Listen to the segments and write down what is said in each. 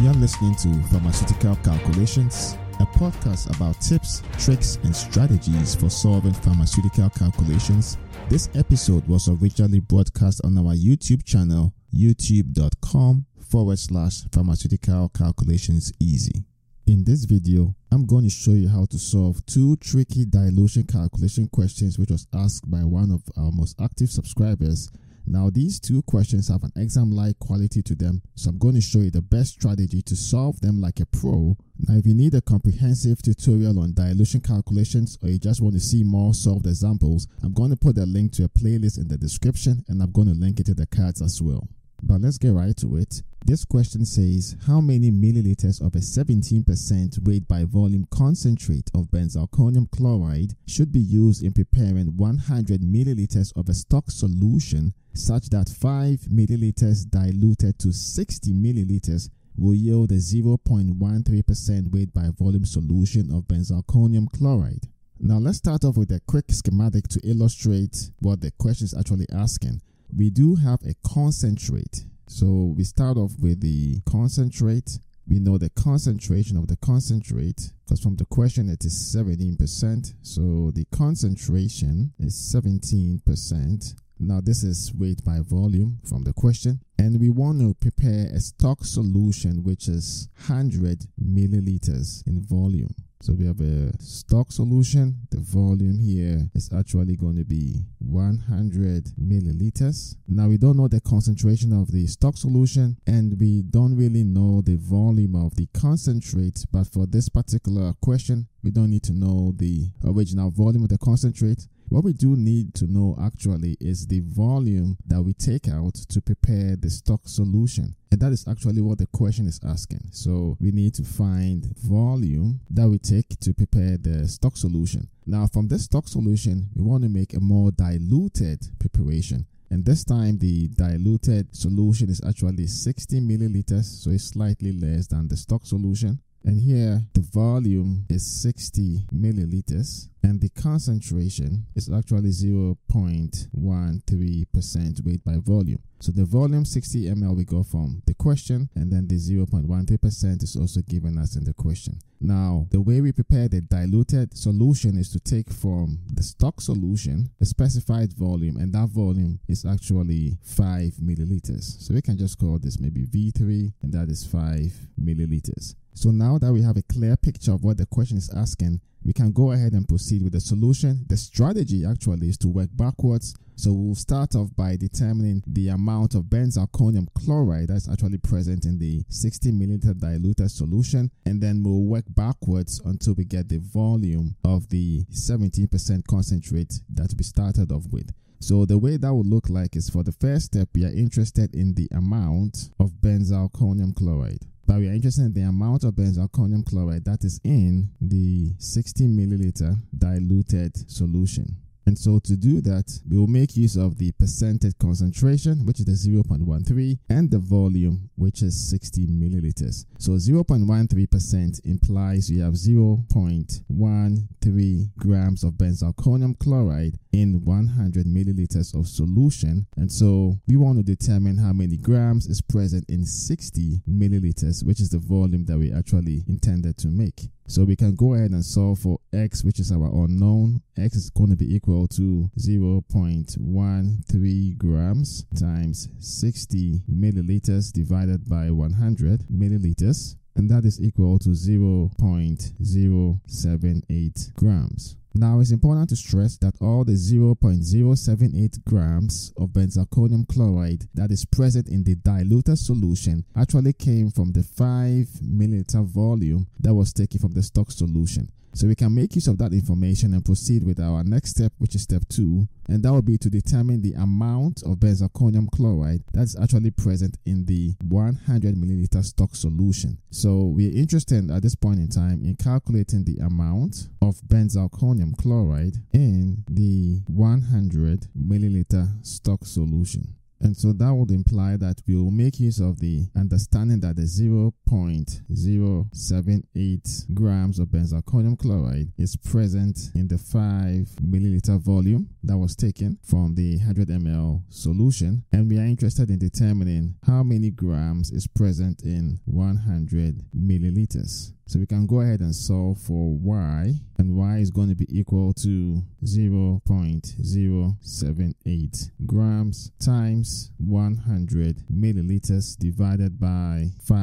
You're listening to Pharmaceutical Calculations, a podcast about tips, tricks, and strategies for solving pharmaceutical calculations. This episode was originally broadcast on our YouTube channel, youtube.com forward slash pharmaceutical calculations easy. In this video, I'm going to show you how to solve two tricky dilution calculation questions which was asked by one of our most active subscribers. Now, these two questions have an exam-like quality to them, so I'm going to show you the best strategy to solve them like a pro. Now, if you need a comprehensive tutorial on dilution calculations or you just want to see more solved examples, I'm going to put a link to a playlist in the description and I'm going to link it to the cards as well. But let's get right to it. This question says how many milliliters of a 17% weight by volume concentrate of benzalkonium chloride should be used in preparing 100 milliliters of a stock solution such that 5 milliliters diluted to 60 milliliters will yield a 0.13% weight by volume solution of benzalkonium chloride. Now let's start off with a quick schematic to illustrate what the question is actually asking we do have a concentrate. So we start off with the concentrate. We know the concentration of the concentrate because from the question it is 17%. So the concentration is 17%. Now this is weight by volume from the question. And we want to prepare a stock solution which is 100 milliliters in volume. So we have a stock solution. The volume here is actually going to be 100 milliliters. Now we don't know the concentration of the stock solution and we don't really know the volume of the concentrate. But for this particular question, we don't need to know the original volume of the concentrate. What we do need to know actually is the volume that we take out to prepare the stock solution. And that is actually what the question is asking. So we need to find volume that we take to prepare the stock solution. Now from this stock solution, we want to make a more diluted preparation. And this time the diluted solution is actually 60 milliliters, so it's slightly less than the stock solution. And here the volume is 60 milliliters and the concentration is actually 0.13% weight by volume. So the volume 60 ml we got from the question and then the 0.13% is also given us in the question. Now, the way we prepare the diluted solution is to take from the stock solution a specified volume and that volume is actually 5 milliliters. So we can just call this maybe V3 and that is 5 milliliters. So now that we have a clear picture of what the question is asking, we can go ahead and proceed with the solution. The strategy actually is to work backwards. So we'll start off by determining the amount of benzalkonium chloride that's actually present in the 60 milliliter diluted solution. And then we'll work backwards until we get the volume of the 17% concentrate that we started off with. So the way that would look like is for the first step, we are interested in the amount of benzalkonium chloride but we are interested in the amount of benzalkonium chloride that is in the 60 milliliter diluted solution. And so to do that, we will make use of the percentage concentration, which is the 0.13, and the volume, which is 60 milliliters. So 0.13% implies you have 0.13 grams of benzalkonium chloride in 100 milliliters of solution. And so we want to determine how many grams is present in 60 milliliters, which is the volume that we actually intended to make. So we can go ahead and solve for x, which is our unknown. x is going to be equal to 0.13 grams times 60 milliliters divided by 100 milliliters. And that is equal to 0.078 grams. Now, it's important to stress that all the 0.078 grams of benzalkonium chloride that is present in the diluted solution actually came from the 5 milliliter volume that was taken from the stock solution. So we can make use of that information and proceed with our next step, which is step two, and that will be to determine the amount of benzalkonium chloride that's actually present in the 100 milliliter stock solution. So we are interested at this point in time in calculating the amount of benzalkonium chloride in the 100 milliliter stock solution. And so that would imply that we will make use of the understanding that the 0.078 grams of benzalkonium chloride is present in the 5 milliliter volume that was taken from the 100 ml solution. And we are interested in determining how many grams is present in 100 milliliters. So we can go ahead and solve for y, and y is going to be equal to 0.078 grams times 100 milliliters divided by 5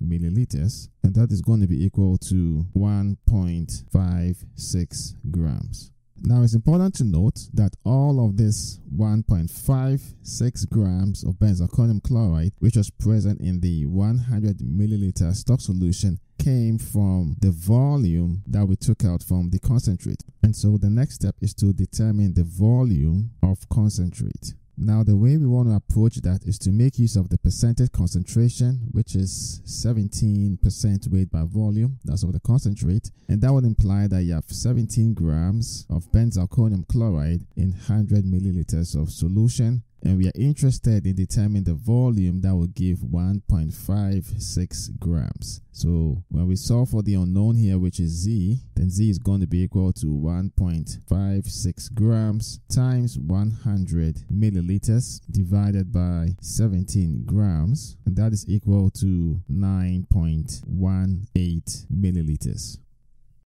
milliliters, and that is going to be equal to 1.56 grams. Now, it's important to note that all of this 1.56 grams of benzalkonium chloride, which was present in the 100 milliliter stock solution, came from the volume that we took out from the concentrate. And so the next step is to determine the volume of concentrate. Now, the way we want to approach that is to make use of the percentage concentration, which is 17% weight by volume. That's of the concentrate. And that would imply that you have 17 grams of benzalkonium chloride in 100 milliliters of solution and we are interested in determining the volume that will give 1.56 grams. So when we solve for the unknown here, which is z, then z is going to be equal to 1.56 grams times 100 milliliters divided by 17 grams, and that is equal to 9.18 milliliters.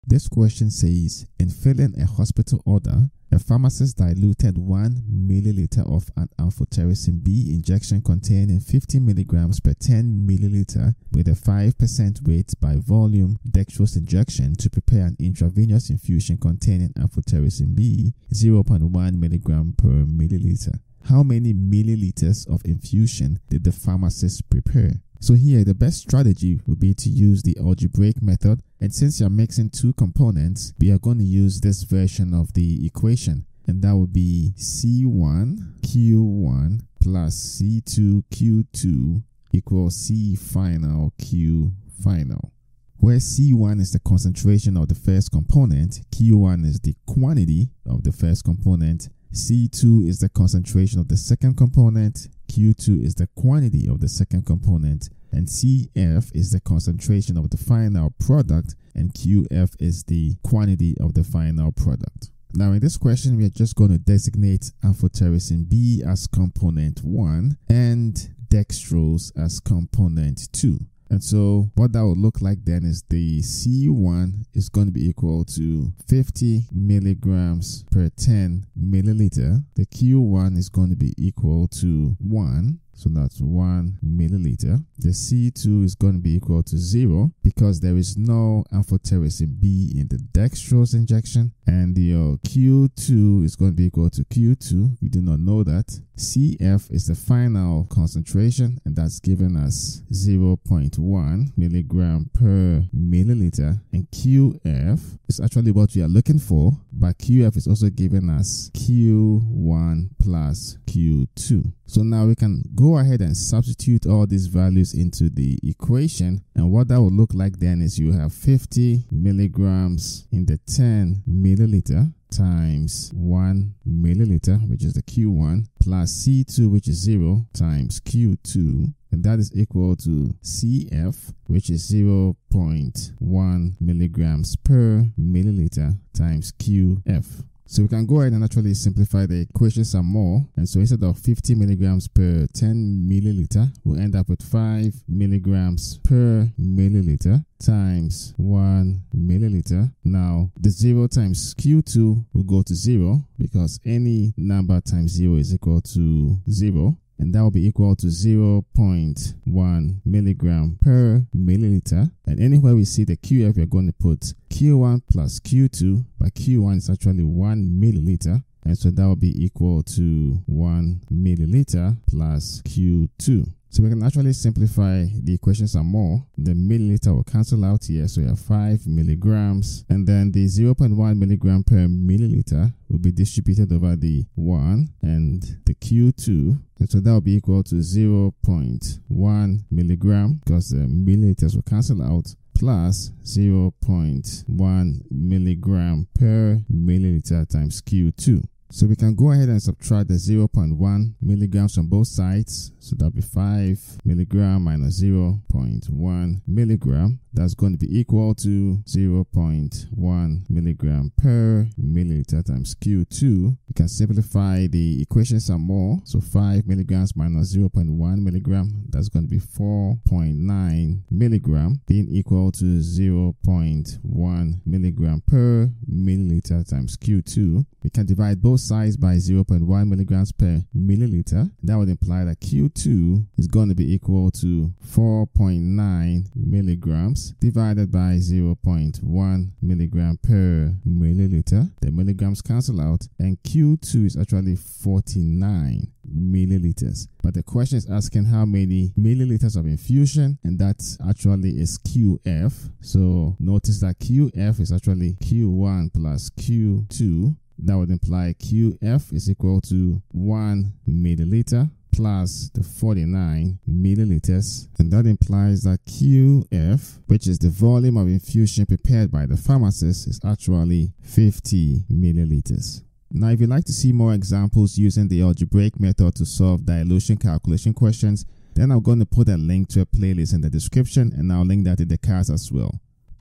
This question says, in filling a hospital order, a pharmacist diluted 1 milliliter of an amphotericin B injection containing 50 milligrams per 10 milliliter with a 5% weight by volume dextrose injection to prepare an intravenous infusion containing amphotericin B 0.1 milligram per milliliter. How many milliliters of infusion did the pharmacist prepare? So here, the best strategy would be to use the algebraic method. And since you're mixing two components, we are going to use this version of the equation. And that would be C1 Q1 plus C2 Q2 equals C final Q final. Where C1 is the concentration of the first component, Q1 is the quantity of the first component, C2 is the concentration of the second component, Q2 is the quantity of the second component, and CF is the concentration of the final product, and QF is the quantity of the final product. Now, in this question, we are just going to designate amphotericin B as component 1 and dextrose as component 2. And so what that would look like then is the C1 is going to be equal to 50 milligrams per 10 milliliter. The Q1 is going to be equal to 1 so that's 1 milliliter. The C2 is going to be equal to 0 because there is no amphotericin B in the dextrose injection. And the uh, Q2 is going to be equal to Q2. We do not know that. CF is the final concentration, and that's given us 0.1 milligram per milliliter. And QF is actually what we are looking for, but QF is also giving us Q1 plus Q2. So now we can go ahead and substitute all these values into the equation. And what that will look like then is you have 50 milligrams in the 10 milliliter times 1 milliliter, which is the Q1, plus C2, which is 0, times Q2. And that is equal to CF, which is 0.1 milligrams per milliliter times QF. So we can go ahead and actually simplify the equation some more. And so instead of 50 milligrams per 10 milliliter, we'll end up with 5 milligrams per milliliter times 1 milliliter. Now, the 0 times Q2 will go to 0 because any number times 0 is equal to 0 and that will be equal to 0.1 milligram per milliliter. And anywhere we see the QF, we're going to put Q1 plus Q2, but Q1 is actually 1 milliliter. And so that will be equal to 1 milliliter plus Q2. So we can actually simplify the equation some more. The milliliter will cancel out here. So we have 5 milligrams. And then the 0.1 milligram per milliliter will be distributed over the 1 and the Q2. And so that will be equal to 0.1 milligram because the milliliters will cancel out plus 0.1 milligram per milliliter times Q2. So we can go ahead and subtract the 0.1 milligrams from both sides. So that'll be 5 milligram minus 0.1 milligram. That's going to be equal to 0.1 milligram per milliliter times Q2. You can simplify the equation some more. So 5 milligrams minus 0.1 milligram. That's going to be 4.9 milligram being equal to 0.1 milligram per milliliter times Q2. We can divide both sides by 0.1 milligrams per milliliter. That would imply that Q2 is going to be equal to 4.9 milligrams divided by 0.1 milligram per milliliter. The milligrams cancel out, and Q2 is actually 49 milliliters. But the question is asking how many milliliters of infusion, and that actually is QF. So notice that QF is actually Q1 plus Q2 that would imply QF is equal to 1 milliliter plus the 49 milliliters. And that implies that QF, which is the volume of infusion prepared by the pharmacist, is actually 50 milliliters. Now, if you'd like to see more examples using the algebraic method to solve dilution calculation questions, then I'm going to put a link to a playlist in the description and I'll link that in the cards as well.